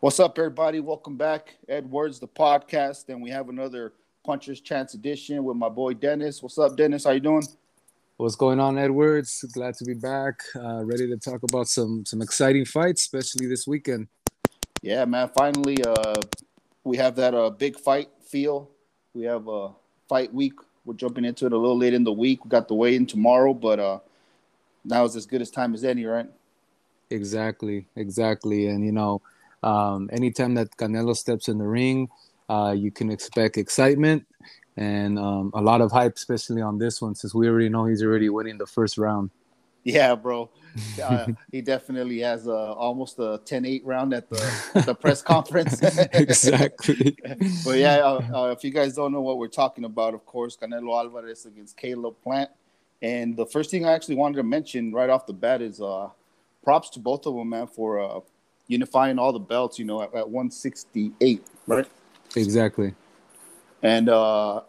What's up, everybody? Welcome back, Edwards, the podcast, and we have another Puncher's Chance edition with my boy Dennis. What's up, Dennis? How you doing? What's going on, Edwards? Glad to be back. Uh, ready to talk about some some exciting fights, especially this weekend. Yeah, man. Finally, uh, we have that uh, big fight feel. We have a fight week. We're jumping into it a little late in the week. We got the weigh in tomorrow, but uh, now is as good as time as any, right? Exactly, exactly. And you know, um, anytime that Canelo steps in the ring, uh, you can expect excitement and um, a lot of hype, especially on this one, since we already know he's already winning the first round. Yeah, bro. Uh, he definitely has uh, almost a 10-8 round at the the press conference. exactly. but yeah, uh, uh, if you guys don't know what we're talking about, of course, Canelo Alvarez against Caleb Plant. And the first thing I actually wanted to mention right off the bat is uh, props to both of them, man, for uh, unifying all the belts. You know, at, at 168, right? Exactly. And uh,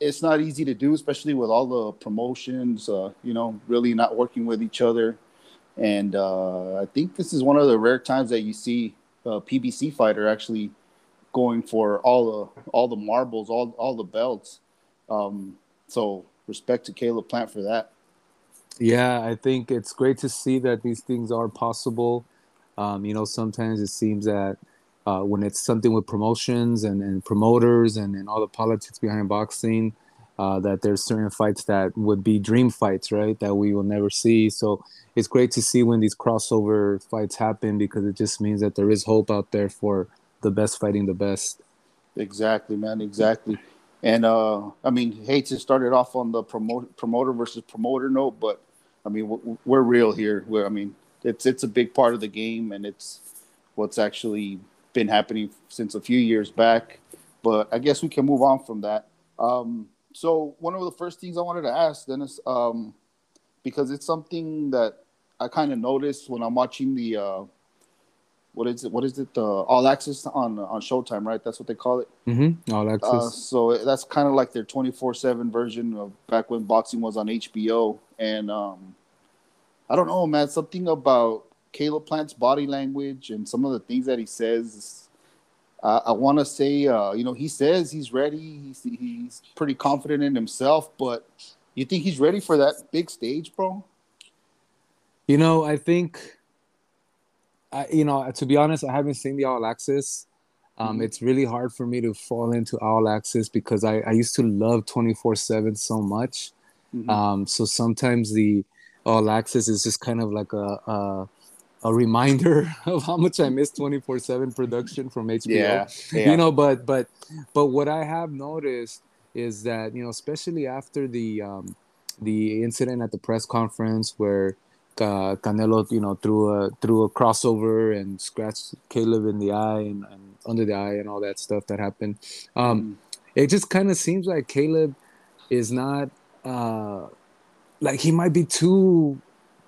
it's not easy to do, especially with all the promotions. Uh, you know, really not working with each other. And uh, I think this is one of the rare times that you see a PBC fighter actually going for all the all the marbles, all all the belts. Um, so respect to Caleb Plant for that. Yeah, I think it's great to see that these things are possible. Um, you know, sometimes it seems that uh, when it's something with promotions and, and promoters and, and all the politics behind boxing, uh, that there's certain fights that would be dream fights, right? That we will never see. So it's great to see when these crossover fights happen because it just means that there is hope out there for the best fighting the best. Exactly, man. Exactly. And uh, I mean, hate to start it off on the promote, promoter versus promoter note, but I mean, we're, we're real here. We're, I mean, it's it's a big part of the game, and it's what's actually been happening since a few years back. But I guess we can move on from that. Um, so one of the first things I wanted to ask Dennis, um, because it's something that I kind of noticed when I'm watching the uh, what is it? What is it? Uh, All Access on on Showtime, right? That's what they call it. Mm-hmm. All Uh, Access. so that's kind of like their 24/7 version of back when boxing was on HBO. And um, I don't know, man. Something about Caleb Plant's body language and some of the things that he says. Uh, I want to say, uh, you know, he says he's ready. He's he's pretty confident in himself. But you think he's ready for that big stage, bro? You know, I think, I you know, to be honest, I haven't seen the All Access. Um, Mhm. It's really hard for me to fall into All Access because I, I used to love 24 7 so much. Mhm. Um, so sometimes the All Access is just kind of like a, a, a reminder of how much I miss 24 7 production from HBO. yeah, yeah. you know but but but what i have noticed is that you know especially after the um the incident at the press conference where uh, Canelo, you know, threw a threw a crossover and scratched Caleb in the eye and, and under the eye and all that stuff that happened. Um, Mhm. it just kind of seems like Caleb is not uh, like he might be too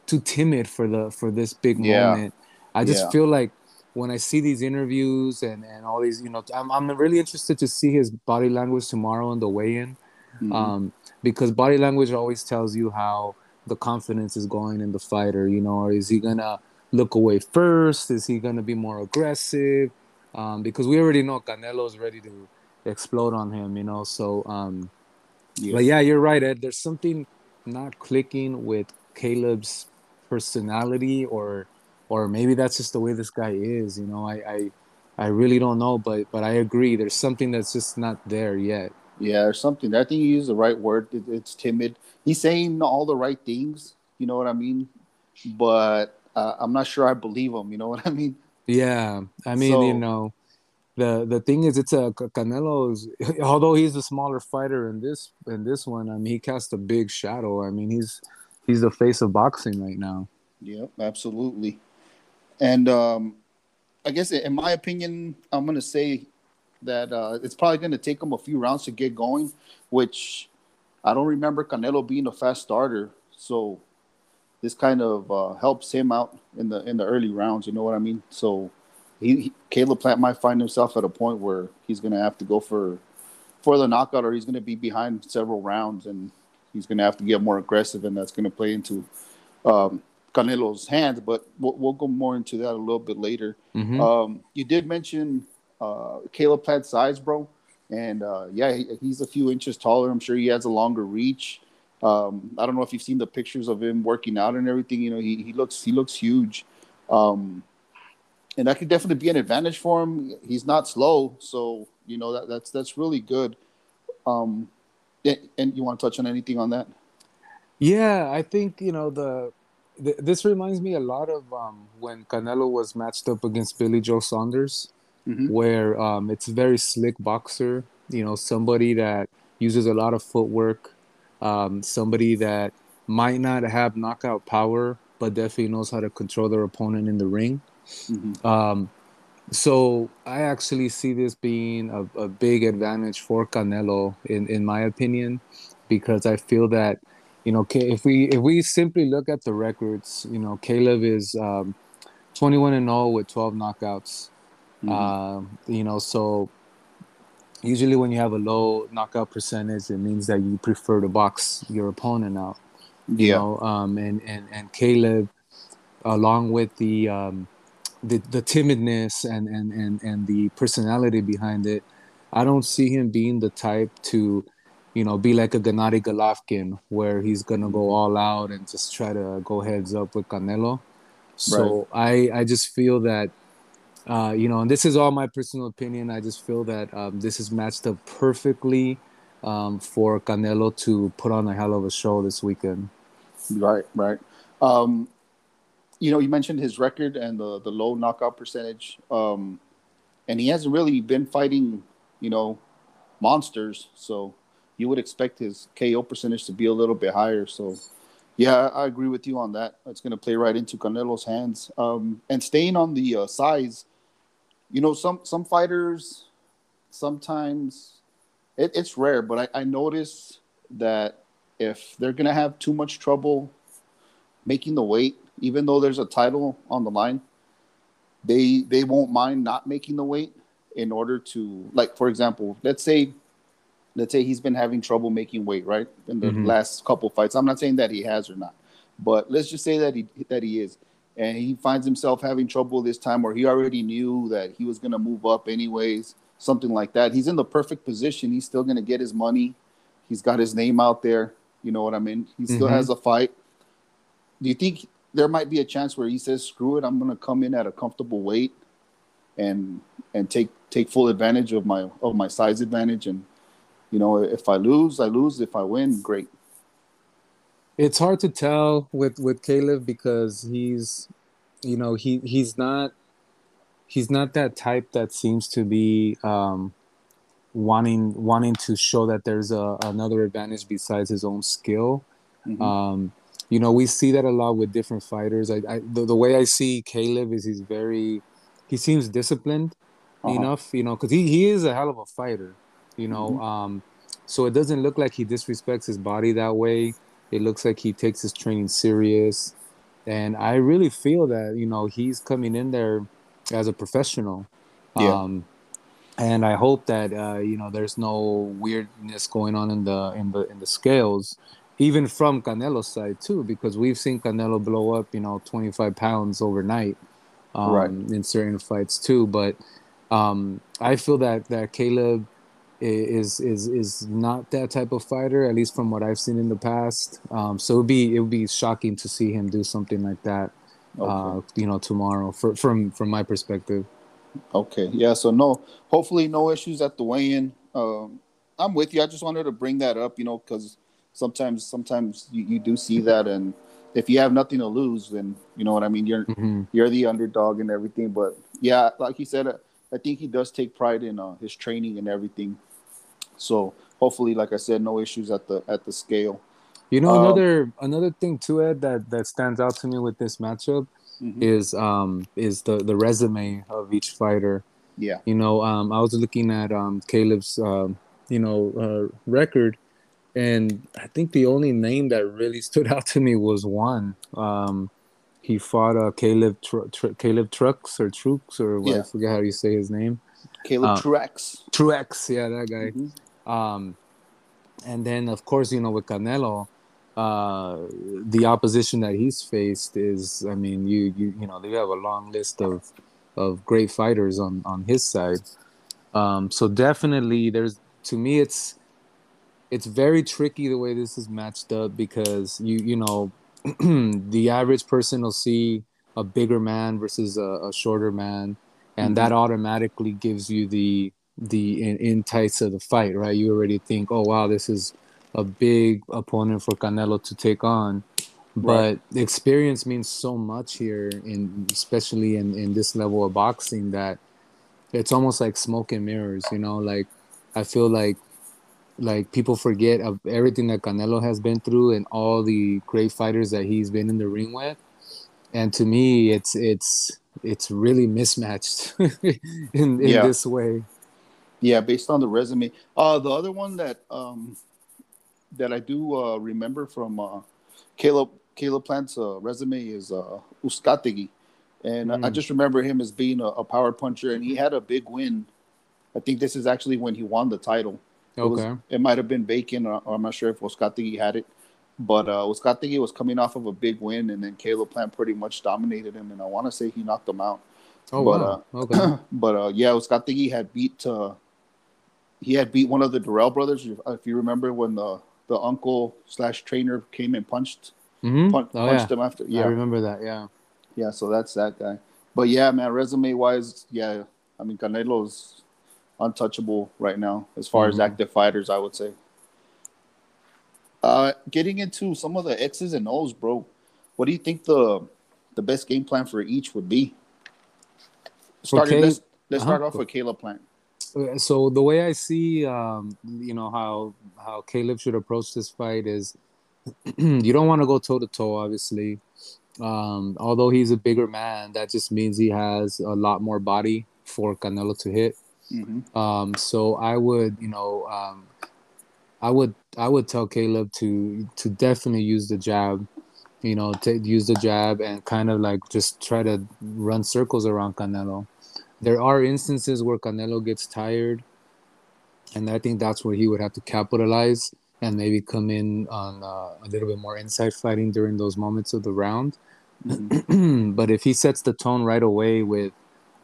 too timid for the for this big Yeah. moment. I just Yeah. feel like when I see these interviews and and all these, you know, I'm I'm really interested to see his body language tomorrow in the weigh-in, Mhm. um, because body language always tells you how the confidence is going in the fighter. You know, or is he gonna look away first? Is he gonna be more aggressive? Um, because we already know Canelo's ready to explode on him. You know, so. Um, Yeah. but yeah, you're right, Ed. There's something not clicking with Caleb's personality, or or maybe that's just the way this guy is. You know, I I, I really don't know, but but I agree. There's something that's just not there yet. Yeah, or something. I think you used the right word. It, it's timid. He's saying all the right things. You know what I mean? But uh, I'm not sure I believe him. You know what I mean? Yeah, I mean, So- you know, the the thing is, it's a Canelo's. Although he's a smaller fighter in this in this one, I mean, he cast a big shadow. I mean, he's he's the face of boxing right now. Yep, absolutely. And um, I guess, in my opinion, I'm gonna say that uh, it's probably gonna take him a few rounds to get going. Which I don't remember Canelo being a fast starter, so this kind of uh, helps him out in the in the early rounds. You know what I mean? So he, he Caleb Plant might find himself at a point where he's gonna have to go for for the knockout, or he's going to be behind several rounds, and he's going to have to get more aggressive, and that's going to play into um, Canelo's hands. But we'll, we'll, go more into that a little bit later. Mm-hmm. Um, you did mention uh, Caleb Plant's size, bro, and uh, yeah, he, he's a few inches taller. I'm sure he has a longer reach. Um, I don't know if you've seen the pictures of him working out and everything. You know, he, he looks he looks huge, um, and that could definitely be an advantage for him. He's not slow, so you know that that's that's really good. Um, and you want to touch on anything on that? Yeah, I think you know the, the this reminds me a lot of um, when Canelo was matched up against Billy Joe Saunders, mm-hmm. where um, it's a very slick boxer. You know, somebody that uses a lot of footwork, um, somebody that might not have knockout power, but definitely knows how to control their opponent in the ring. Mm-hmm. Um, so I actually see this being a, a big advantage for Canelo, in, in my opinion, because I feel that, you know, if we if we simply look at the records, you know, Caleb is um, 21 and 0 with 12 knockouts. Mm-hmm. Uh, you know, so usually when you have a low knockout percentage, it means that you prefer to box your opponent out. You yeah. know, um, and and and Caleb, along with the um, the, the timidness and, and, and, and the personality behind it, I don't see him being the type to, you know, be like a Gennady Golovkin where he's gonna go all out and just try to go heads up with Canelo. So right. I I just feel that, uh, you know, and this is all my personal opinion. I just feel that um, this is matched up perfectly um, for Canelo to put on a hell of a show this weekend. Right, right. Um, you know, you mentioned his record and the the low knockout percentage, um, and he hasn't really been fighting, you know, monsters. So you would expect his KO percentage to be a little bit higher. So, yeah, I agree with you on that. It's going to play right into Canelo's hands. Um, and staying on the uh, size, you know, some some fighters sometimes it, it's rare, but I, I notice that if they're going to have too much trouble making the weight even though there's a title on the line, they they won't mind not making the weight in order to like for example, let's say let's say he's been having trouble making weight, right? In the mm-hmm. last couple fights. I'm not saying that he has or not. But let's just say that he that he is. And he finds himself having trouble this time or he already knew that he was gonna move up anyways, something like that. He's in the perfect position. He's still gonna get his money. He's got his name out there. You know what I mean? He still mm-hmm. has a fight. Do you think there might be a chance where he says, "Screw it, I'm going to come in at a comfortable weight, and and take take full advantage of my of my size advantage, and you know, if I lose, I lose. If I win, great." It's hard to tell with with Caleb because he's, you know, he he's not he's not that type that seems to be um, wanting wanting to show that there's a, another advantage besides his own skill. Mm-hmm. Um, you know, we see that a lot with different fighters. I, I the, the, way I see Caleb is he's very, he seems disciplined uh-huh. enough, you know, because he, he is a hell of a fighter, you know. Mm-hmm. Um, so it doesn't look like he disrespects his body that way. It looks like he takes his training serious, and I really feel that you know he's coming in there as a professional. Yeah. Um, and I hope that uh, you know there's no weirdness going on in the in the in the scales even from Canelo's side too, because we've seen Canelo blow up, you know, 25 pounds overnight um, right. in certain fights too. But um, I feel that that Caleb is is is not that type of fighter, at least from what I've seen in the past. Um, so it'd be it would be shocking to see him do something like that, okay. uh, you know, tomorrow. For, from from my perspective. Okay. Yeah. So no, hopefully no issues at the weigh-in. Um, I'm with you. I just wanted to bring that up, you know, because sometimes sometimes you, you do see that and if you have nothing to lose then you know what i mean? You're mm-hmm. you're the underdog and everything but yeah like you said i think he does take pride in uh, his training and everything. So hopefully like i said no issues at the at the scale. You know um, another another thing too ed that that stands out to me with this matchup mm-hmm. is um is the the resume of each fighter. Yeah. You know um i was looking at um caleb's um you know uh, record and I think the only name that really stood out to me was one. Um, he fought uh, Caleb Tr- Tr- Caleb Trucks or Trooks or yeah. I forget how you say his name. Caleb uh, Truax. Truax, yeah, that guy. Mm-hmm. Um, and then of course you know with Canelo, uh, the opposition that he's faced is I mean you you you know they have a long list of of great fighters on on his side. Um, so definitely there's to me it's it's very tricky the way this is matched up because you you know the average person will see a bigger man versus a, a shorter man and mm-hmm. that automatically gives you the the in, insights of the fight right you already think oh wow this is a big opponent for canelo to take on but right. experience means so much here in especially in in this level of boxing that it's almost like smoke and mirrors you know like i feel like like people forget of everything that Canelo has been through and all the great fighters that he's been in the ring with. And to me, it's it's it's really mismatched in, in yeah. this way. Yeah, based on the resume. Uh the other one that um that I do uh remember from uh Caleb Caleb Plant's uh, resume is uh Uzcategui. And mm. I just remember him as being a, a power puncher and he had a big win. I think this is actually when he won the title Okay. It, was, it might have been Bacon, or, or, I'm not sure if Uzcategui had it. But uh, Uzcategui was coming off of a big win, and then Caleb Plant pretty much dominated him, and I want to say he knocked him out. Oh but, wow! Uh, okay. but uh, yeah, Uzcategui had beat uh, he had beat one of the Dirrell brothers. If you remember when the the uncle slash trainer came and punched mm-hmm. pun- oh, punched yeah. him after. Yeah, I remember that. Yeah, yeah. So that's that guy. But yeah, man, resume wise, yeah. I mean, Canelo's untouchable right now as far mm-hmm. as active fighters, I would say. Uh, getting into some of the X's and O's, bro. What do you think the the best game plan for each would be? Starting, let's, let's uh-huh. start off with Caleb Plant. So the way I see, um, you know how how Caleb should approach this fight is, you don't want to go toe to toe, obviously. Um, although he's a bigger man, that just means he has a lot more body for Canelo to hit. Mm-hmm. Um, so I would, you know, um, I would I would tell Caleb to to definitely use the jab, you know, to use the jab and kind of like just try to run circles around Canelo. There are instances where Canelo gets tired, and I think that's where he would have to capitalize and maybe come in on uh, a little bit more inside fighting during those moments of the round. Mm-hmm. but if he sets the tone right away with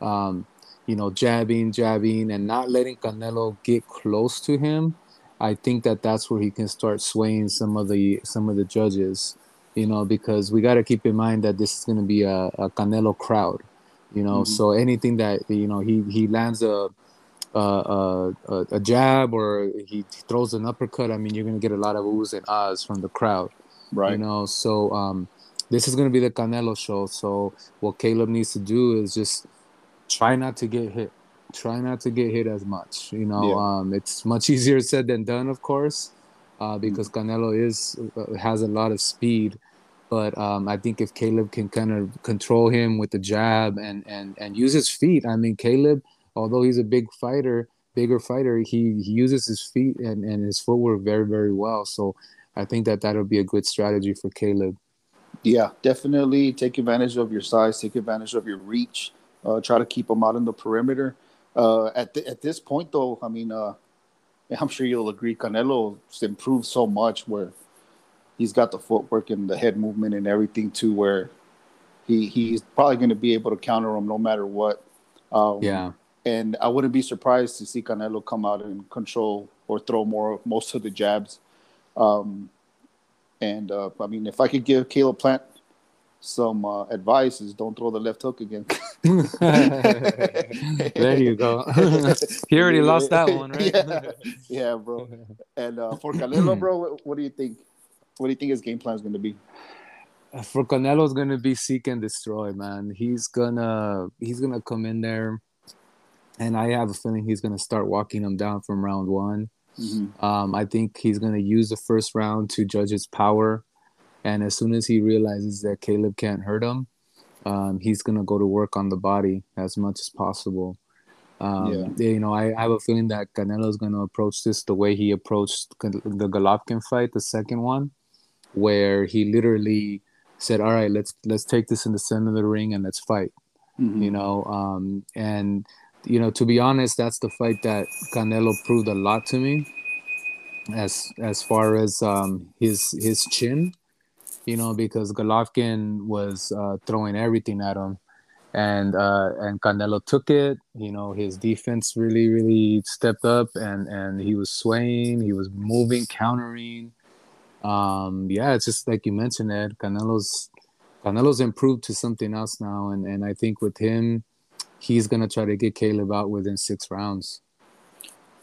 um, you know, jabbing, jabbing, and not letting Canelo get close to him, I think that that's where he can start swaying some of the some of the judges. You know, because we got to keep in mind that this is going to be a, a, Canelo crowd. You know, mm-hmm. so anything that you know he he lands a a, a, a jab or he throws an uppercut, I mean, you're going to get a lot of oohs and ahs from the crowd. Right. You know, so um, this is going to be the Canelo show. So what Caleb needs to do is just try not to get hit. Try not to get hit as much. You know, yeah. um, it's much easier said than done, of course, uh, because mm. Canelo is uh, has a lot of speed. But um, I think if Caleb can kind of control him with the jab and and and use his feet, I mean, Caleb, although he's a big fighter, bigger fighter, he, he uses his feet and, and his footwork very very well. So I think that that'll be a good strategy for Caleb. Yeah, definitely take advantage of your size, take advantage of your reach uh, try to keep them out in the perimeter. Uh, at the, at this point, though, I mean, uh, I'm sure you'll agree, Canelo's improved so much where he's got the footwork and the head movement and everything too, where he he's probably going to be able to counter him no matter what. Um, yeah. And I wouldn't be surprised to see Canelo come out and control or throw more most of the jabs. Um, and uh, I mean, if I could give Caleb Plant some uh, advice is don't throw the left hook again. there you go. he already lost that one, right? yeah, yeah bro. And uh, for Canelo, bro, what, do you think? What do you think his game plan is going to be? For Canelo, is going to be seek and destroy, man. He's gonna he's gonna come in there, and I have a feeling he's gonna start walking him down from round one. Mm-hmm. Um, I think he's gonna use the first round to judge his power and as soon as he realizes that Caleb can't hurt him, um, he's gonna go to work on the body as much as possible. Um, yeah. You know, I, I, have a feeling that Canelo is gonna approach this the way he approached the Golovkin fight, the second one, where he literally said, "All right, let's let's take this in the center of the ring and let's fight." Mm-hmm. You know, um, and you know, to be honest, that's the fight that Canelo proved a lot to me as as far as um, his his chin, you know, because Golovkin was uh, throwing everything at him, and uh, and Canelo took it. You know, his defense really really stepped up, and and he was swaying, he was moving, countering. Um, yeah, it's just like you mentioned, Ed. Canelo's Canelo's improved to something else now, and and I think with him, he's gonna try to get Caleb out within six rounds.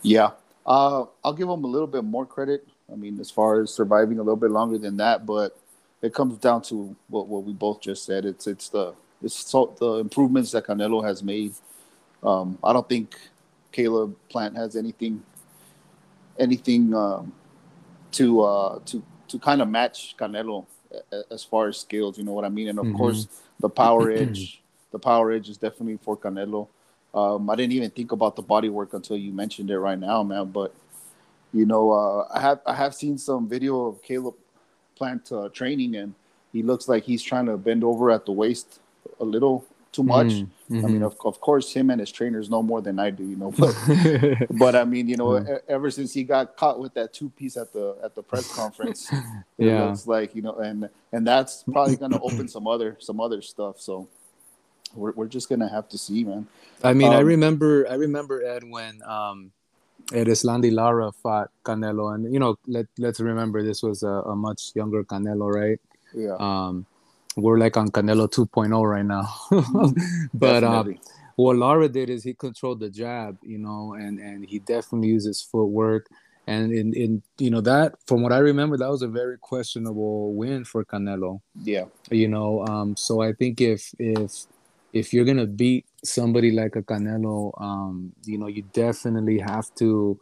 Yeah, uh, I'll give him a little bit more credit. I mean, as far as surviving a little bit longer than that, but it comes down to what, what we both just said. It's it's the it's so, the improvements that Canelo has made. Um, I don't think Caleb Plant has anything anything um, to uh, to to kind of match Canelo as far as skills. You know what I mean? And of mm-hmm. course, the power edge. the power edge is definitely for Canelo. Um, I didn't even think about the body work until you mentioned it right now, man. But you know, uh, I have I have seen some video of Caleb Plant uh, training, and he looks like he's trying to bend over at the waist a little too much. Mm-hmm. I mean, of, of course, him and his trainers know more than I do, you know. But but I mean, you know, yeah. ever since he got caught with that two piece at the at the press conference, it yeah. looks like you know, and and that's probably going to open some other some other stuff. So we're we're just gonna have to see, man. I mean, um, I remember I remember Ed when um Erislandy Lara fought Canelo, and you know, let let's remember this was a, a much younger Canelo, right? Yeah. Um, we're like on Canelo 2.0 right now. but um, what Lara did is he controlled the jab, you know, and and he definitely uses footwork. And in, in you know that from what I remember, that was a very questionable win for Canelo. Yeah. You know, um, so I think if if if you're gonna beat somebody like a Canelo, um, you know, you definitely have to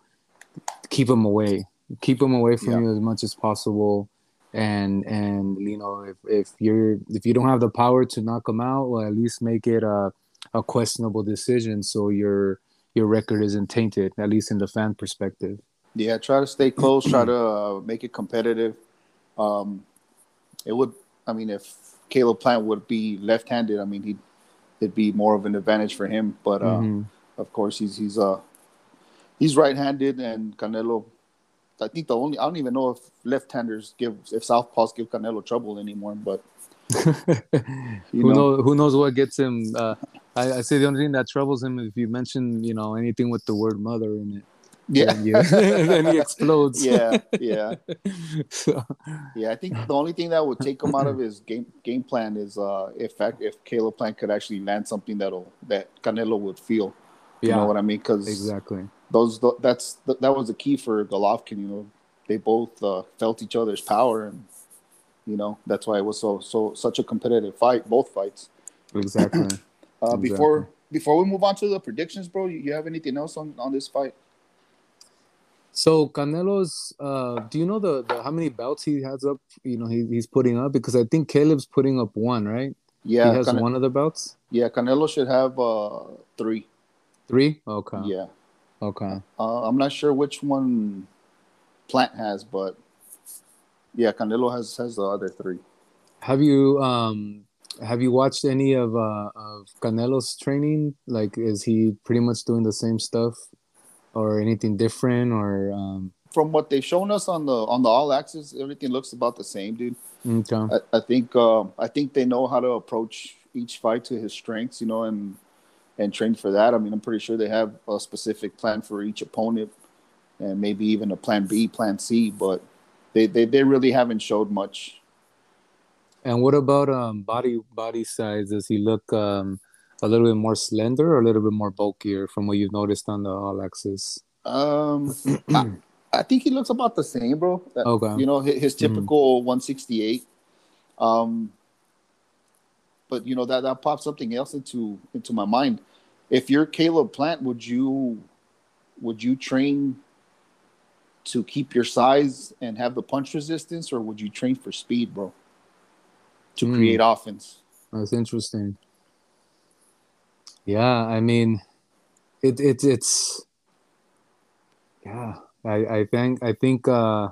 keep him away. Keep him away from yeah. you as much as possible and and you know if, if you're if you don't have the power to knock them out well at least make it a, a questionable decision so your your record isn't tainted at least in the fan perspective yeah try to stay close try to uh, make it competitive um it would i mean if caleb plant would be left-handed i mean he'd it'd be more of an advantage for him but uh mm-hmm. of course he's he's uh he's right-handed and canelo I think the only I don't even know if left-handers give if southpaws give Canelo trouble anymore, but who know. who knows what gets him. Uh, I, I, say the only thing that troubles him if you mention you know anything with the word mother in it. Yeah, then, you, then he explodes. Yeah, yeah, so. yeah. I think the only thing that would take him out of his game game plan is uh, if if Caleb Plant could actually land something that'll that Canelo would feel. You yeah, know what I mean? Because exactly those that's that was the key for Golovkin. You know, they both uh, felt each other's power, and you know that's why it was so so such a competitive fight. Both fights. Exactly. uh, exactly. Before before we move on to the predictions, bro, you, you have anything else on on this fight? So Canelo's, uh, do you know the, the how many belts he has up? You know, he, he's putting up because I think Caleb's putting up one, right? Yeah, he has Cane- one of the belts. Yeah, Canelo should have uh, three. Three? Okay. Yeah. Okay. Uh, I'm not sure which one Plant has, but yeah, Canelo has has the other three. Have you um have you watched any of uh of Canelo's training? Like, is he pretty much doing the same stuff, or anything different, or um? From what they've shown us on the on the all access, everything looks about the same, dude. Okay. I, I think um, I think they know how to approach each fight to his strengths, you know, and and train for that. I mean, I'm pretty sure they have a specific plan for each opponent, and maybe even a plan B, plan C. But they they, they really haven't showed much. And what about um body body size? Does he look um a little bit more slender or a little bit more bulkier from what you've noticed on the all access? Um, I, I, think he looks about the same, bro. Okay. You know, his, his mm-hmm. typical mm. 168. Um, but you know that that pops something else into into my mind. If you're Caleb Plant, would you would you train to keep your size and have the punch resistance, or would you train for speed, bro? To mm. create offense. That's interesting. Yeah, I mean, it it it's yeah. I I think I think uh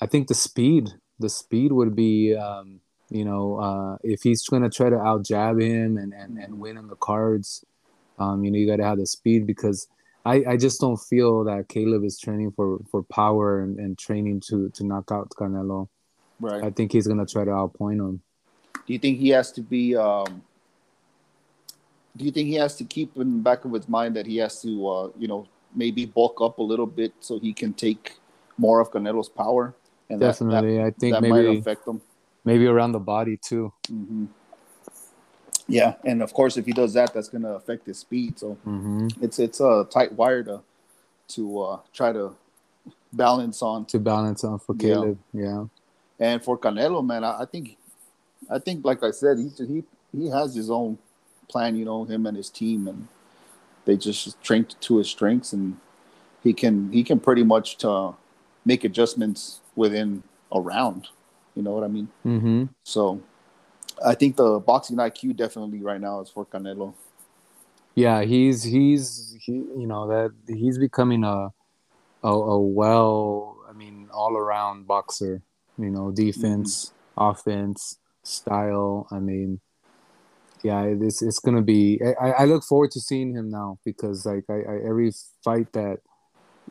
I think the speed the speed would be um you know, uh, if he's going to try to out jab him and, and, and win on the cards, um, you know, you got to have the speed because I, I just don't feel that Caleb is training for, for power and, and training to, to knock out Canelo. Right. I think he's gonna try to outpoint him. Do you think he has to be? Um, do you think he has to keep in the back of his mind that he has to, uh, you know, maybe bulk up a little bit so he can take more of Canelo's power? And Definitely, that, that, I think that maybe might affect him. Maybe around the body too. Mm-hmm. Yeah, and of course, if he does that, that's going to affect his speed. So mm-hmm. it's it's a tight wire to to uh, try to balance on. To balance on for Caleb, yeah. yeah. And for Canelo, man, I, I think, I think, like I said, he he he has his own plan. You know, him and his team, and they just train to his strengths, and he can he can pretty much uh, make adjustments within a round. You know what I mean? Mm-hmm. So I think the boxing IQ definitely right now is for Canelo. Yeah, he's he's he you know that he's becoming a a, a well, I mean, all around boxer. You know, defense, mm-hmm. offense, style. I mean, yeah, it's it's gonna be. I, I look forward to seeing him now because like I, I every fight that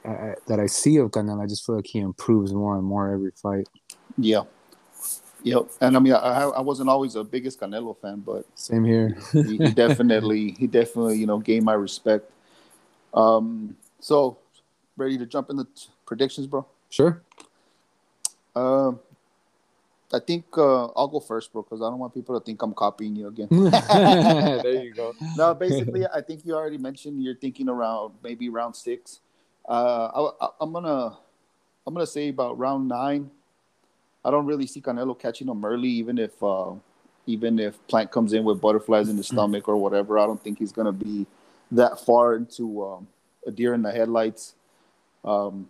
I, that I see of Canelo, I just feel like he improves more and more every fight. Yeah, Yep, and I mean, I, I wasn't always the biggest Canelo fan, but same here. he, he, definitely, he definitely, you know, gained my respect. Um, so ready to jump into t- predictions, bro? Sure. Um, I think uh, I'll go first, bro, because I don't want people to think I'm copying you again. there you go. no, basically, I think you already mentioned you're thinking around maybe round six. Uh, I, I'm gonna, I'm gonna say about round nine I don't really see Canelo catching him early, even if uh, even if Plant comes in with butterflies in the stomach or whatever. I don't think he's gonna be that far into um, a deer in the headlights. Um,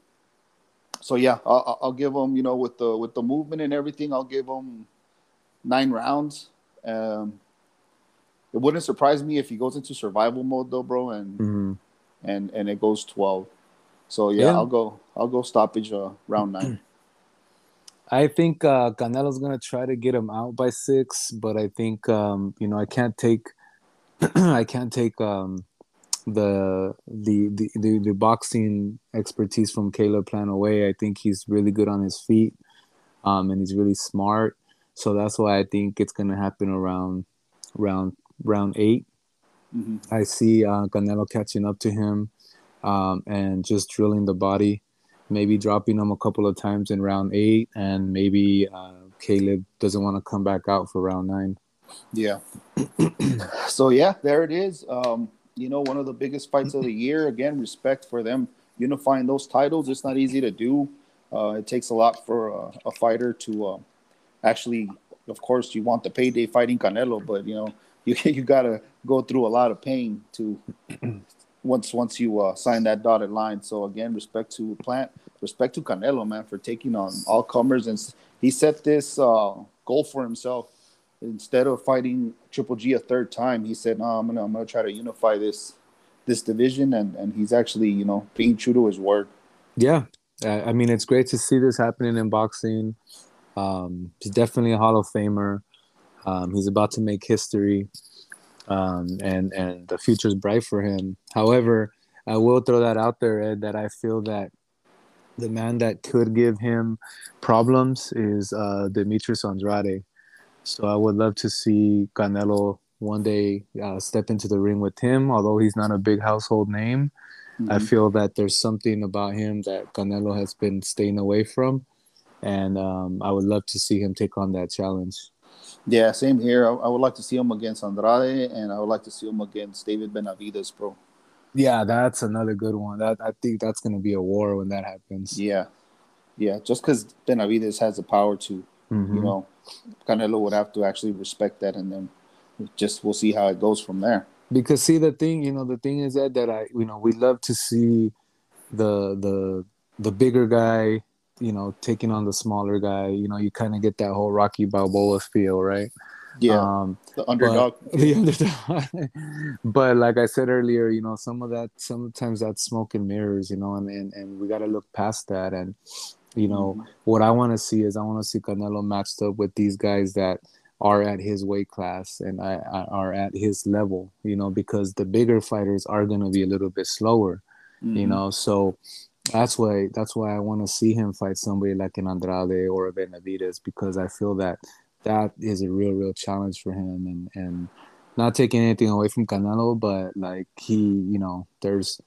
so yeah, I'll, I'll, give him, you know, with the with the movement and everything, I'll give him nine rounds. Um, it wouldn't surprise me if he goes into survival mode though, bro, and mm-hmm. and and it goes twelve. So yeah, yeah. I'll go I'll go stoppage uh, round nine. I think uh, Canelo's gonna try to get him out by six, but I think um, you know I can't take I can't take um, the, the, the the the boxing expertise from Caleb Plant away. I think he's really good on his feet, um, and he's really smart. So that's why I think it's gonna happen around round round 8 mm-hmm. I see uh, Canelo catching up to him um, and just drilling the body maybe dropping him a couple of times in round eight, and maybe uh, Caleb doesn't want to come back out for round nine. Yeah. so yeah, there it is. Um, you know, one of the biggest fights of the year. Again, respect for them unifying those titles. It's not easy to do. Uh, it takes a lot for a, a fighter to uh, actually. Of course, you want the payday fighting Canelo, but you know you you got to go through a lot of pain to once once you uh, sign that dotted line. So again, respect to Plant, respect to Canelo, man, for taking on all comers, and he set this uh, goal for himself. Instead of fighting Triple G a third time, he said, "No, I'm gonna I'm gonna try to unify this this division," and and he's actually you know being true to his word. Yeah, I mean it's great to see this happening in boxing. Um, he's definitely a Hall of Famer. Um, he's about to make history um, and and the future is bright for him. However, I will throw that out there, Ed, that I feel that the man that could give him problems is uh, Demetrius Andrade. So I would love to see Canelo one day uh, step into the ring with him. Although he's not a big household name, mm-hmm. I feel that there's something about him that Canelo has been staying away from, and um, I would love to see him take on that challenge. Yeah, same here. I, I, would like to see him against Andrade, and I would like to see him against David Benavidez, bro. Yeah, that's another good one. That I think that's going to be a war when that happens. Yeah, yeah. Just because Benavidez has the power to, mm-hmm. you know, Canelo would have to actually respect that, and then just we'll see how it goes from there. Because see, the thing, you know, the thing is that that I, you know, we love to see the the the bigger guy you know, taking on the smaller guy, you know, you kind of get that whole Rocky Balboa feel, right? Yeah, um, the underdog. But, the underdog. but like I said earlier, you know, some of that, sometimes that's smoke and mirrors, you know, and and, and we got to look past that. And you know, mm-hmm. what I want to see is I want to see Canelo matched up with these guys that are at his weight class and I, I are at his level, you know, because the bigger fighters are going to be a little bit slower Mm-hmm. You know, so that's why that's why I want to see him fight somebody like an Andrade or a Benavidez because I feel that that is a real real challenge for him and and not taking anything away from Canelo, but like he, you know, there's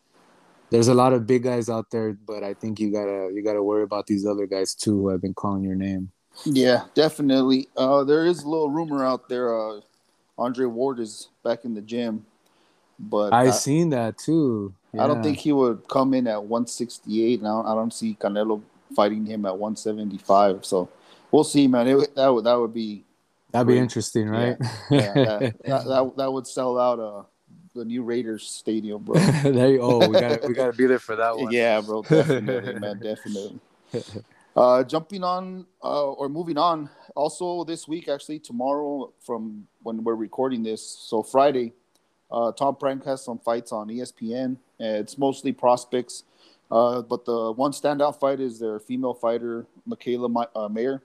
there's a lot of big guys out there, but I think you gotta you gotta worry about these other guys too who have been calling your name. Yeah, definitely. Uh, there is a little rumor out there. Uh, Andre Ward is back in the gym, but I, I seen that too. Yeah. I don't think he would come in at 168. And I don't, I don't see Canelo fighting him at 175. So we'll see, man. It, that would that would be that'd be interesting, right? Yeah, yeah that, that, that, that would sell out uh the new Raiders stadium, bro. there you, oh, we got we got to be there for that one. Yeah, bro, definitely, man, definitely. Uh, jumping on uh, or moving on. Also, this week, actually, tomorrow, from when we're recording this, so Friday, uh, Top Rank has some fights on ESPN. It's mostly prospects, uh, but the one standout fight is their female fighter, Mikaela uh, Mayer.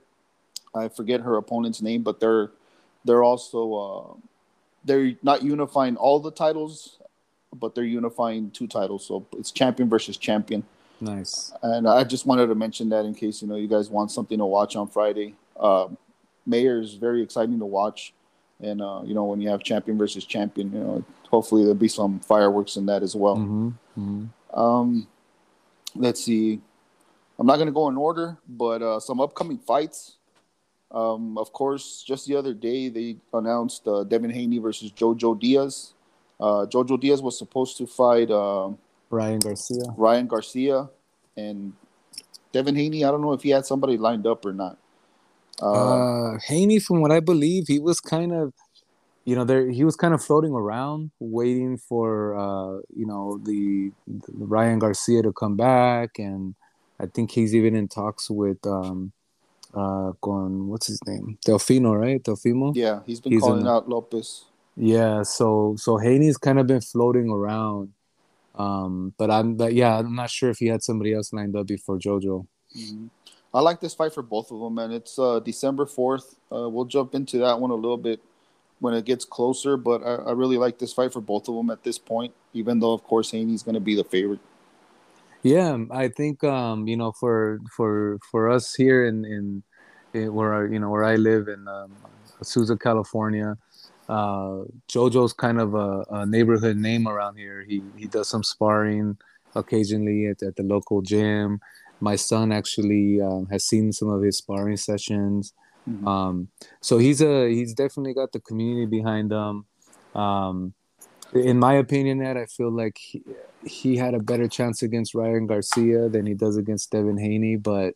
I forget her opponent's name, but they're they're also uh, they're not unifying all the titles, but they're unifying two titles. So it's champion versus champion. Nice. And I just wanted to mention that in case you know you guys want something to watch on Friday. Uh, Mayer is very exciting to watch, and uh, you know when you have champion versus champion, you know hopefully there'll be some fireworks in that as well. Mm-hmm. Mm-hmm. Um, let's see. I'm not gonna go in order, but uh, some upcoming fights. Um, of course, just the other day they announced uh, Devin Haney versus Jojo Diaz. Uh, Jojo Diaz was supposed to fight uh, Ryan Garcia. Ryan Garcia and Devin Haney. I don't know if he had somebody lined up or not. Uh, uh Haney, from what I believe, he was kind of, you know, there he was kind of floating around, waiting for, uh, you know, the, the Ryan Garcia to come back, and I think he's even in talks with. Um, uh con what's his name? Delfino, right? Teofimo? Yeah he's been he's calling in, out Lopez. Yeah so so Haney's kind of been floating around. Um but I'm but yeah I'm not sure if he had somebody else lined up before Jojo. Mm-hmm. I like this fight for both of them man. It's uh December 4th uh, we'll jump into that one a little bit when it gets closer but I, I really like this fight for both of them at this point even though of course Haney's going to be the favorite yeah, I think um, you know for for for us here in in, in where you know where I live in um, Azusa, California, uh, JoJo's kind of a, a, neighborhood name around here. He he does some sparring occasionally at, at the local gym. My son actually um, has seen some of his sparring sessions. Mm-hmm. Um, so he's a he's definitely got the community behind him. Um, in my opinion, Ed, I feel like he, he had a better chance against Ryan Garcia than he does against Devin Haney, but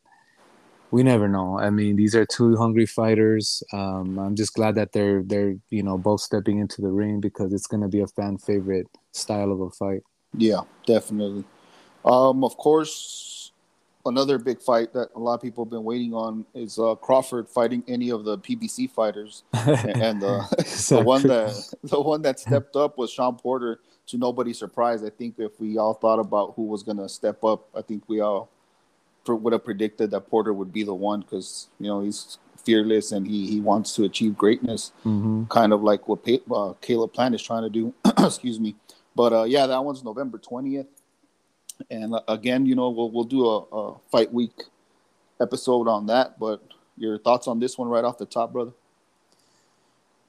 we never know. I mean, these are two hungry fighters. Um, I'm just glad that they're they're you know both stepping into the ring because it's going to be a fan favorite style of a fight. Yeah, definitely. Um, of course, another big fight that a lot of people have been waiting on is uh, Crawford fighting any of the PBC fighters, and the, the one that the one that stepped up was Shawn Porter. To nobody's surprise, I think if we all thought about who was going to step up, I think we all would have predicted that Porter would be the one because you know he's fearless and he he wants to achieve greatness, mm-hmm. kind of like what uh, Caleb Plant is trying to do. Excuse me, but uh, yeah, that one's November twentieth. And uh, again, you know, we'll we'll do a, a fight week episode on that. But your thoughts on this one right off the top, brother?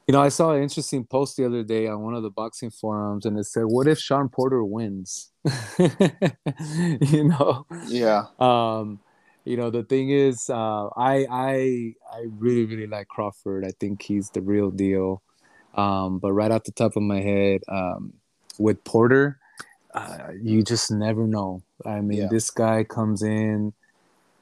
You know, I saw an interesting post the other day on one of the boxing forums, and it said, "What if Shawn Porter wins?" you know. Yeah. Um, you know, the thing is, uh, I I I really really like Crawford. I think he's the real deal. Um, but right off the top of my head, um, with Porter, uh, you just never know. I mean, yeah. this guy comes in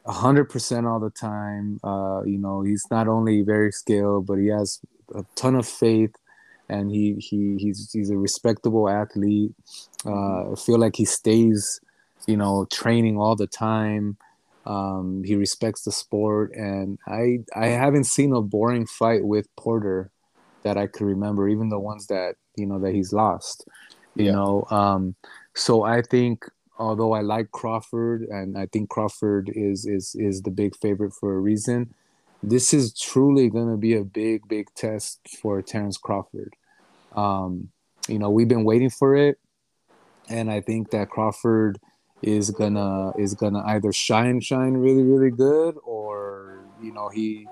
hundred percent all the time. Uh, you know, he's not only very skilled, but he has a ton of faith, and he he he's he's a respectable athlete. Uh, I feel like he stays, you know, training all the time. Um, he respects the sport, and I I haven't seen a boring fight with Porter that I could remember, even the ones that you know that he's lost. You yeah. know, um, so I think although I like Crawford and I think Crawford is is is the big favorite for a reason, this is truly going to be a big big test for Terrence Crawford. Um, you know, we've been waiting for it, and I think that Crawford is gonna is gonna either shine shine really really good or you know he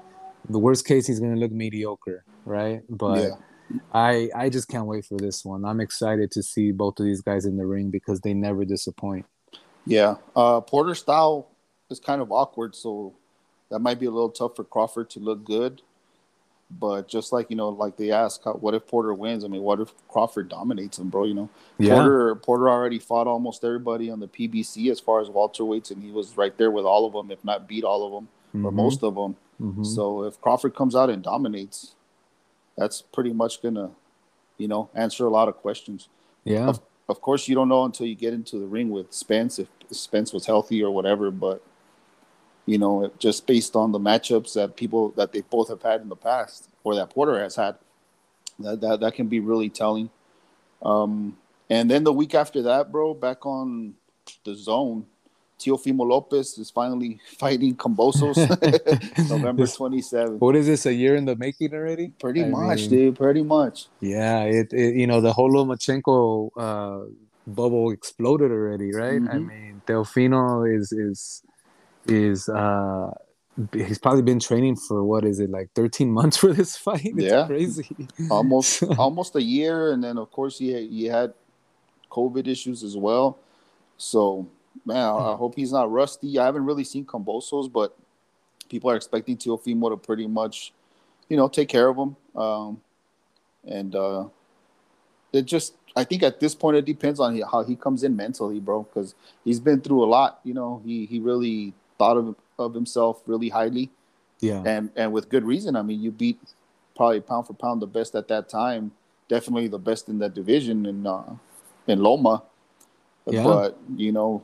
the worst case he's gonna look mediocre right but Yeah. I i just can't wait for this one i'm excited to see both of these guys in the ring because they never disappoint Yeah. Uh, Porter style is kind of awkward, so that might be a little tough for Crawford to look good. But just like you know, like they ask, what if Porter wins? I mean, what if Crawford dominates him, bro? You know, yeah Porter Porter already fought almost everybody on the PBC as far as Walter welterweights, and he was right there with all of them, if not beat all of them or Mhm, most of them. mhm. So if Crawford comes out and dominates, that's pretty much gonna, you know, answer a lot of questions. yeah Of, of course, you don't know until you get into the ring with Spence if Spence was healthy or whatever. But you know, just based on the matchups that people that they both have had in the past or that Porter has had, that that, that can be really telling. Um, and then the week after that, bro, back on the zone, Teofimo Lopez is finally fighting Kambosos, November This- twenty seventh. what is this a year in the making already Pretty I much, mean, dude. Pretty much. Yeah, it, it you know the whole Lomachenko uh, bubble exploded already, right? I Mhm. mean, Delfino is is is uh he's probably been training for what is it like 13 months for this fight? It's Yeah. crazy. almost almost a year, and then of course he he had COVID issues as well. So man, I, I hope he's not rusty. I haven't really seen Kambosos, but people are expecting Teofimo to pretty much, you know, take care of him. Um, and uh, it just I think at this point it depends on how he comes in mentally, bro, because he's been through a lot. You know, he he really thought of of himself really highly Yeah, and and with good reason. I mean, you beat probably pound for pound the best at that time, definitely the best in that division in uh, in Loma. Yeah. But you know,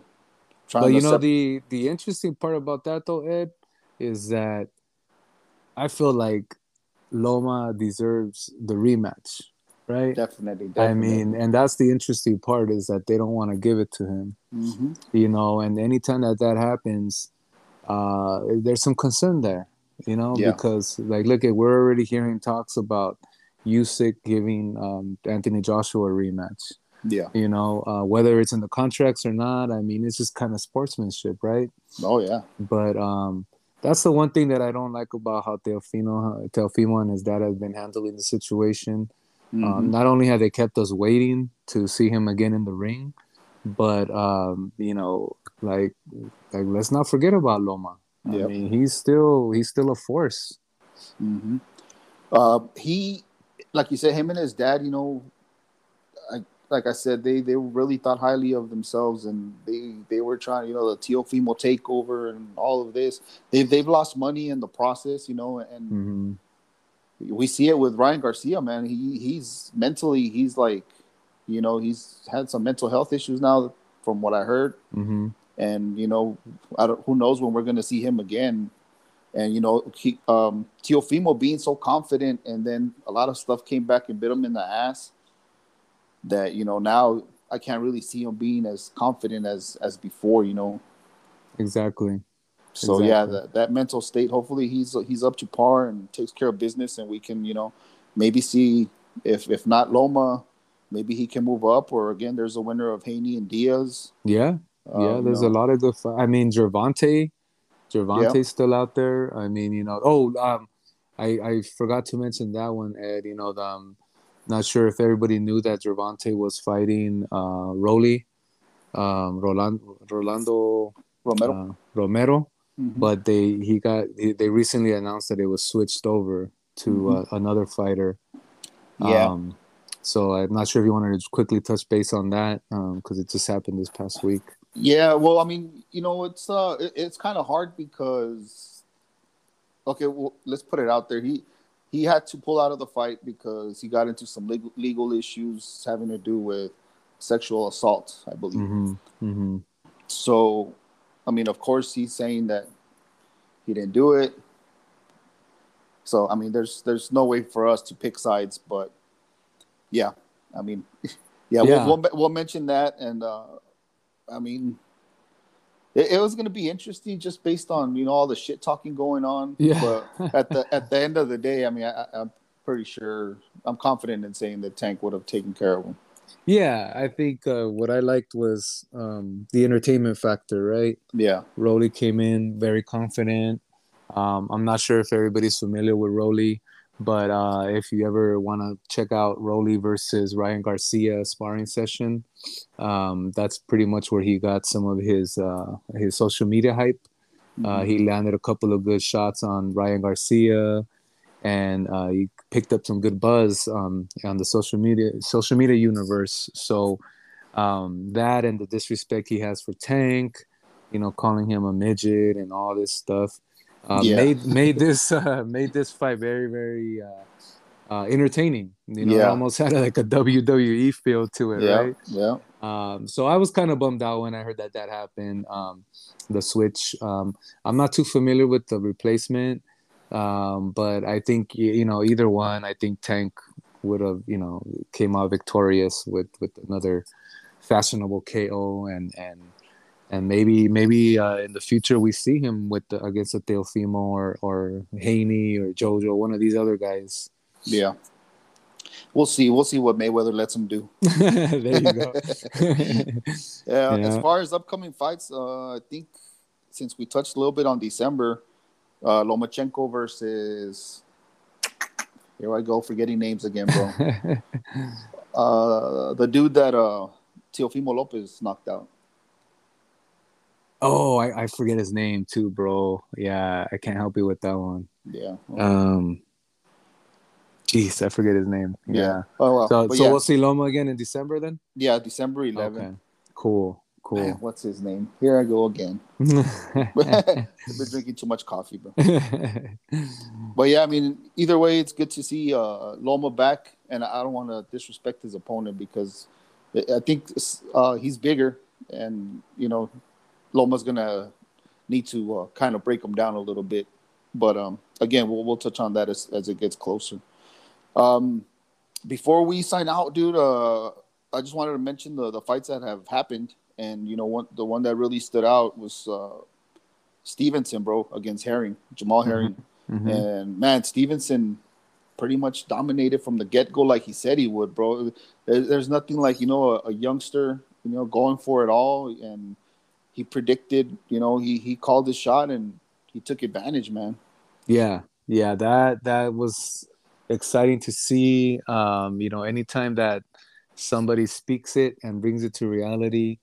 but you know sep- the the interesting part about that though, Ed, is that I feel like Loma deserves the rematch, right? definitely, I mean, and that's the interesting part is that they don't want to give it to him. hmm you know and anytime that that happens uh there's some concern there you know Yeah. because like look at we're already hearing talks about Usyk giving um Anthony Joshua a rematch yeah, you know uh whether it's in the contracts or not I mean it's just kind of sportsmanship right oh yeah, but um that's the one thing that I don't like about how Teofino Teofimo and his dad have been handling the situation um, Mhm. not only have they kept us waiting to see him again in the ring, but um, you know, like like let's not forget about Loma. I Yep. mean, he's still he's still a force. hmm Uh, he, like you said, him and his dad, you know, I, like I said, they they really thought highly of themselves, and they they were trying, you know, the Teofimo takeover and all of this. They've they've lost money in the process, you know, and hmm we see it with Ryan Garcia, man. He he's mentally, he's like, you know, he's had some mental health issues now, from what I heard hmm and you know, I don't, who knows when we're going to see him again. And you know, he, um, Teofimo being so confident, and then a lot of stuff came back and bit him in the ass. That you know now I can't really see him being as confident as as before. You know, Exactly. so yeah, that that mental state. Hopefully, he's he's up to par and takes care of business, and we can you know maybe see if if not Loma, maybe he can move up, or again, there's a winner of Haney and Diaz. Yeah. Yeah. Um, There's you a lot of good. Fi- I mean, Gervonta, Gervonta's still out there. I mean, you know. Oh, um, I I forgot to mention that one, Ed. You know, the, um, not sure if everybody knew that Gervonta was fighting uh Rolly, um, Rolando Rolando Romero. uh, Romero. Mhm. but they he got he, they recently announced that it was switched over to Mhm. uh, another fighter. Yeah. Um, so I'm not sure if you wanted to quickly touch base on that because it just happened this past week. Yeah, well, I mean, you know, it's uh, it, it's kind of hard because, okay, well, let's put it out there. He he had to pull out of the fight because he got into some legal legal issues having to do with sexual assault, I believe. Mm-hmm. Mm-hmm. So, I mean, of course, he's saying that he didn't do it. So, I mean, there's there's no way for us to pick sides, but yeah, I mean, yeah, Yeah. We'll, we'll we'll mention that, and uh, I mean, it, it was going to be interesting just based on you know all the shit talking going on. Yeah. But at the at the end of the day, I mean, I, I'm pretty sure I'm confident in saying that Tank would have taken care of him. Yeah, I think uh, what I liked was um, the entertainment factor, right? Yeah. Rolly came in very confident. Um, I'm not sure if everybody's familiar with Rolly, but uh, if you ever want to check out Rolly versus Ryan Garcia sparring session, um, that's pretty much where he got some of his uh, his social media hype. Uh, he landed a couple of good shots on Ryan Garcia, and uh, he picked up some good buzz um, on the social media social media universe. So um, that and the disrespect he has for Tank, you know, calling him a midget and all this stuff, uh, Yeah. made made this uh, made this fight very very uh, uh, entertaining. You know, it Yeah. almost had like a WWE feel to it, Yeah. right? Yeah. Um, so I was kind of bummed out when I heard that that happened. Um, the switch. Um, I'm not too familiar with the replacement, um, but I think you know either one. I think Tank would have you know came out victorious with with another fashionable KO and and and maybe maybe uh, in the future we see him with the, against a Teofimo or or Haney or Jojo, one of these other guys. Yeah. We'll see. We'll see what Mayweather lets him do. there you go. Yeah, Yeah. As far as upcoming fights, uh, I think since we touched a little bit on December, uh, Lomachenko versus. Here I go, forgetting names again, bro. uh, the dude that uh, Teofimo Lopez knocked out. Oh, I, I forget his name too, bro. Yeah, I can't help you with that one. Yeah. Um, jeez, I forget his name. Yeah. Oh well. So, so yeah, we'll see Loma again in December then. yeah, December 11th. Okay. Cool. Man, Cool. what's his name? Here I go again. I've been drinking too much coffee, bro. But yeah, I mean, either way, it's good to see uh, Loma back, and I don't want to disrespect his opponent because I I think uh, he's bigger, and you know, Loma's gonna need to uh, kind of break them down a little bit. But um, again, we'll we'll touch on that as as it gets closer. Um, before we sign out, dude, uh, I just wanted to mention the the fights that have happened, and you know, one the one that really stood out was uh, Stevenson, bro, against Herring, Jamel Herring. Mhm. And man, Stevenson pretty much dominated from the get go, like he said he would, bro. There, there's nothing like you know a, a youngster, you know, going for it all, and he predicted, you know, he he called his shot and he took advantage, man. Yeah, yeah, that that was exciting to see. Um, you know, anytime that somebody speaks it and brings it to reality,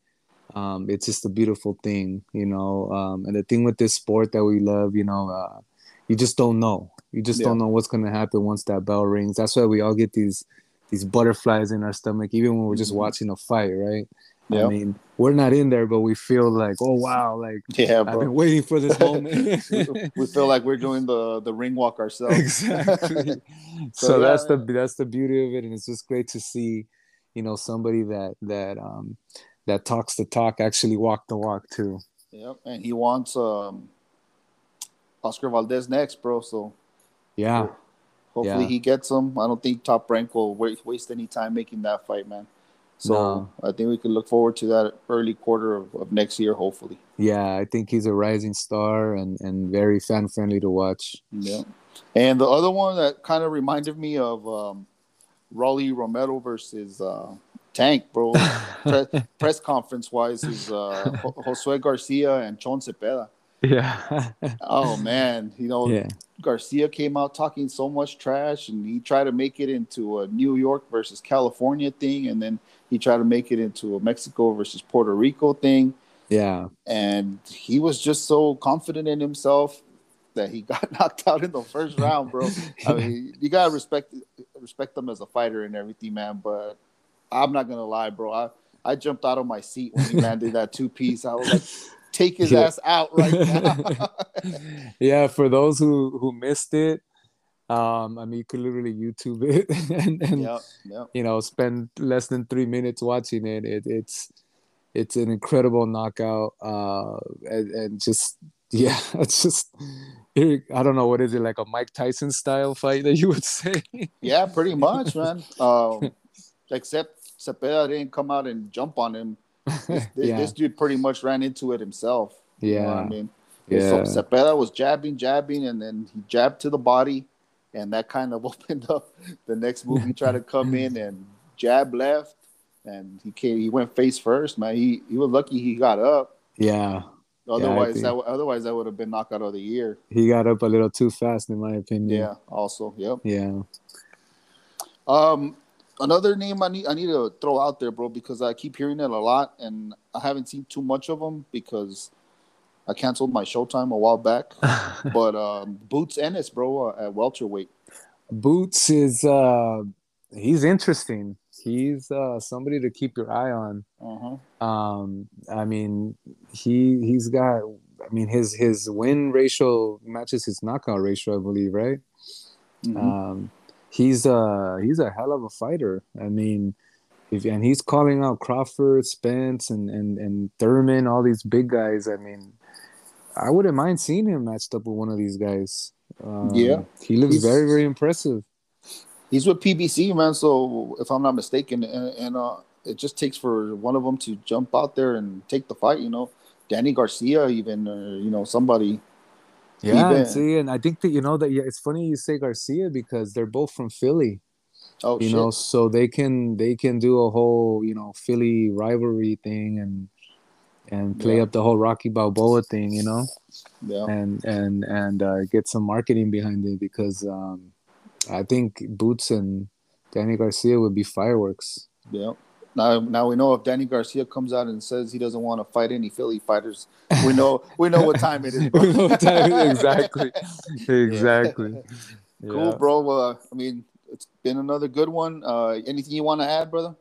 um, it's just a beautiful thing, you know. Um, and the thing with this sport that we love, you know, uh, you just don't know. You just Yeah. don't know what's gonna happen once that bell rings. That's why we all get these these butterflies in our stomach, even when we're just Mhm. watching a fight, right? I mean, we're not in there, but we feel like, oh wow, like Yeah, I've been waiting for this moment. we, feel like we're doing the the ring walk ourselves. exactly so, So, yeah, that's the that's the beauty of it and it's just great to see you know somebody that that um that talks the talk actually walk the walk too Yep, and he wants um Oscar Valdez next, bro. So yeah hopefully Yeah. he gets him. I don't think Top Rank will waste any time making that fight, man. So No. I think we can look forward to that early quarter of, of next year, hopefully. yeah i think he's a rising star and and very fan friendly to watch Yeah. And the other one that kind of reminded me of um, Rolly Romero versus uh, Tank, bro. Pre- press conference wise is uh, Josue Garcia and Chon Zepeda. yeah Oh man, you know yeah Garcia came out talking so much trash, and he tried to make it into a New York versus California thing, and then he tried to make it into a Mexico versus Puerto Rico thing, yeah and he was just so confident in himself that he got knocked out in the first round, bro. I mean, you gotta respect respect him as a fighter and everything, man. But I'm not gonna lie, bro. I I jumped out of my seat when he landed that two piece. I was like, take his Yeah. ass out right now. yeah for those who who missed it um i mean you could literally youtube it and, and yep, yep. you know spend less than three minutes watching it, it it's it's an incredible knockout uh and, and just yeah it's just i don't know what is it like a mike tyson style fight that you would say Yeah, pretty much, man. Um, except Zepeda didn't come out and jump on him. This, this, yeah this dude pretty much ran into it himself. You know yeah I mean, yeah so Zepeda was jabbing, jabbing, and then he jabbed to the body, and that kind of opened up the next move. He tried to come in and jab left, and he came, he went face first, man. He he was lucky he got up. Yeah. Otherwise, think- that otherwise that would have been knockout of the year. He got up a little too fast, in my opinion. Yeah. Also, yep. Yeah. Um, another name I need I need to throw out there, bro, because I keep hearing it a lot, and I haven't seen too much of them because I canceled my Showtime a while back. but um, Boots Ennis, bro, uh, at welterweight. Boots is uh he's interesting. He's uh somebody to keep your eye on. Uh-huh. Um I mean he he's got I mean his his win ratio matches his knockout ratio, I believe, right? Mhm. Um he's uh he's a hell of a fighter. I mean if and he's calling out Crawford, Spence and and and Thurman, all these big guys. I mean I wouldn't mind seeing him matched up with one of these guys. Um, Yeah. he looks He's- very, very impressive. He's with PBC, man. So if I'm not mistaken, and, and uh, it just takes for one of them to jump out there and take the fight. You know, Danny Garcia, even or you know somebody. Yeah, Even- and see, and I think that you know that yeah, it's funny you say Garcia because they're both from Philly, Oh you shit! know, so they can they can do a whole you know Philly rivalry thing and and play Yeah. up the whole Rocky Balboa thing, you know, yeah, and and and uh, get some marketing behind it because um, I think Boots and Danny Garcia would be fireworks. yeah. Now, now we know if Danny Garcia comes out and says he doesn't want to fight any Philly fighters, we know we know what time it is. We know what time it is, exactly, exactly. Cool, Yeah. bro. Uh, I mean, it's been another good one. Uh, anything you want to add, brother?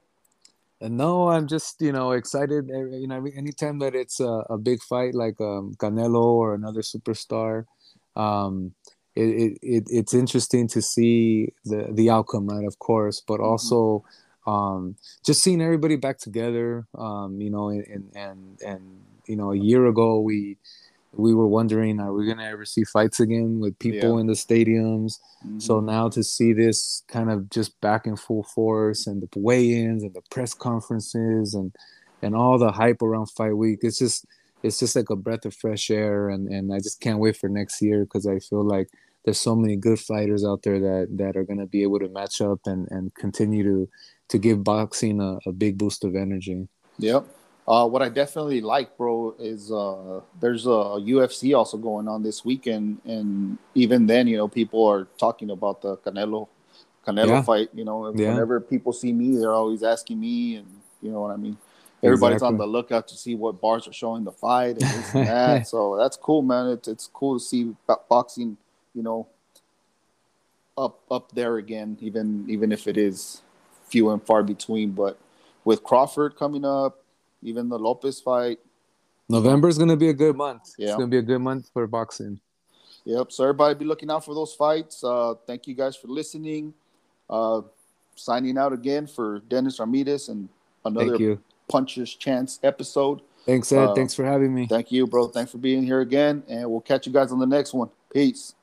And no, I'm just you know excited. eh, You know, anytime that it's a, a big fight like um, Canelo or another superstar, um, it, it, it it's interesting to see the the outcome, right? Of course, but Mhm. also um, just seeing everybody back together. Um, you know, and and and you know, a year ago we we were wondering, are we gonna ever see fights again with people Yeah. in the stadiums? So Mhm. now to see this kind of just back in full force and the weigh-ins and the press conferences and and all the hype around fight week, it's just it's just like a breath of fresh air and and I just can't wait for next year because I feel like there's so many good fighters out there that that are gonna be able to match up and and continue to to give boxing a, a big boost of energy. Yep. Uh, what I definitely like, bro, is uh, there's a UFC also going on this weekend, and even then, you know, people are talking about the Canelo Canelo Yeah. fight. You know, Yeah. whenever people see me, they're always asking me, and you know what I mean. Everybody's on the lookout to see what bars are showing the fight and this and that. so that's cool, man. It's it's cool to see boxing, you know, up up there again, even even if it is few and far between. But with Crawford coming up, even the Lopez fight. November is gonna be a good month. Yeah. It's gonna be a good month for boxing. Yep. So everybody be looking out for those fights. Uh, thank you guys for listening. Uh, signing out again for Dennis Ramirez and another. Puncher's Chance episode. Thanks, Ed. Uh, Thanks for having me. Thank you, bro. Thanks for being here again. And we'll catch you guys on the next one. Peace.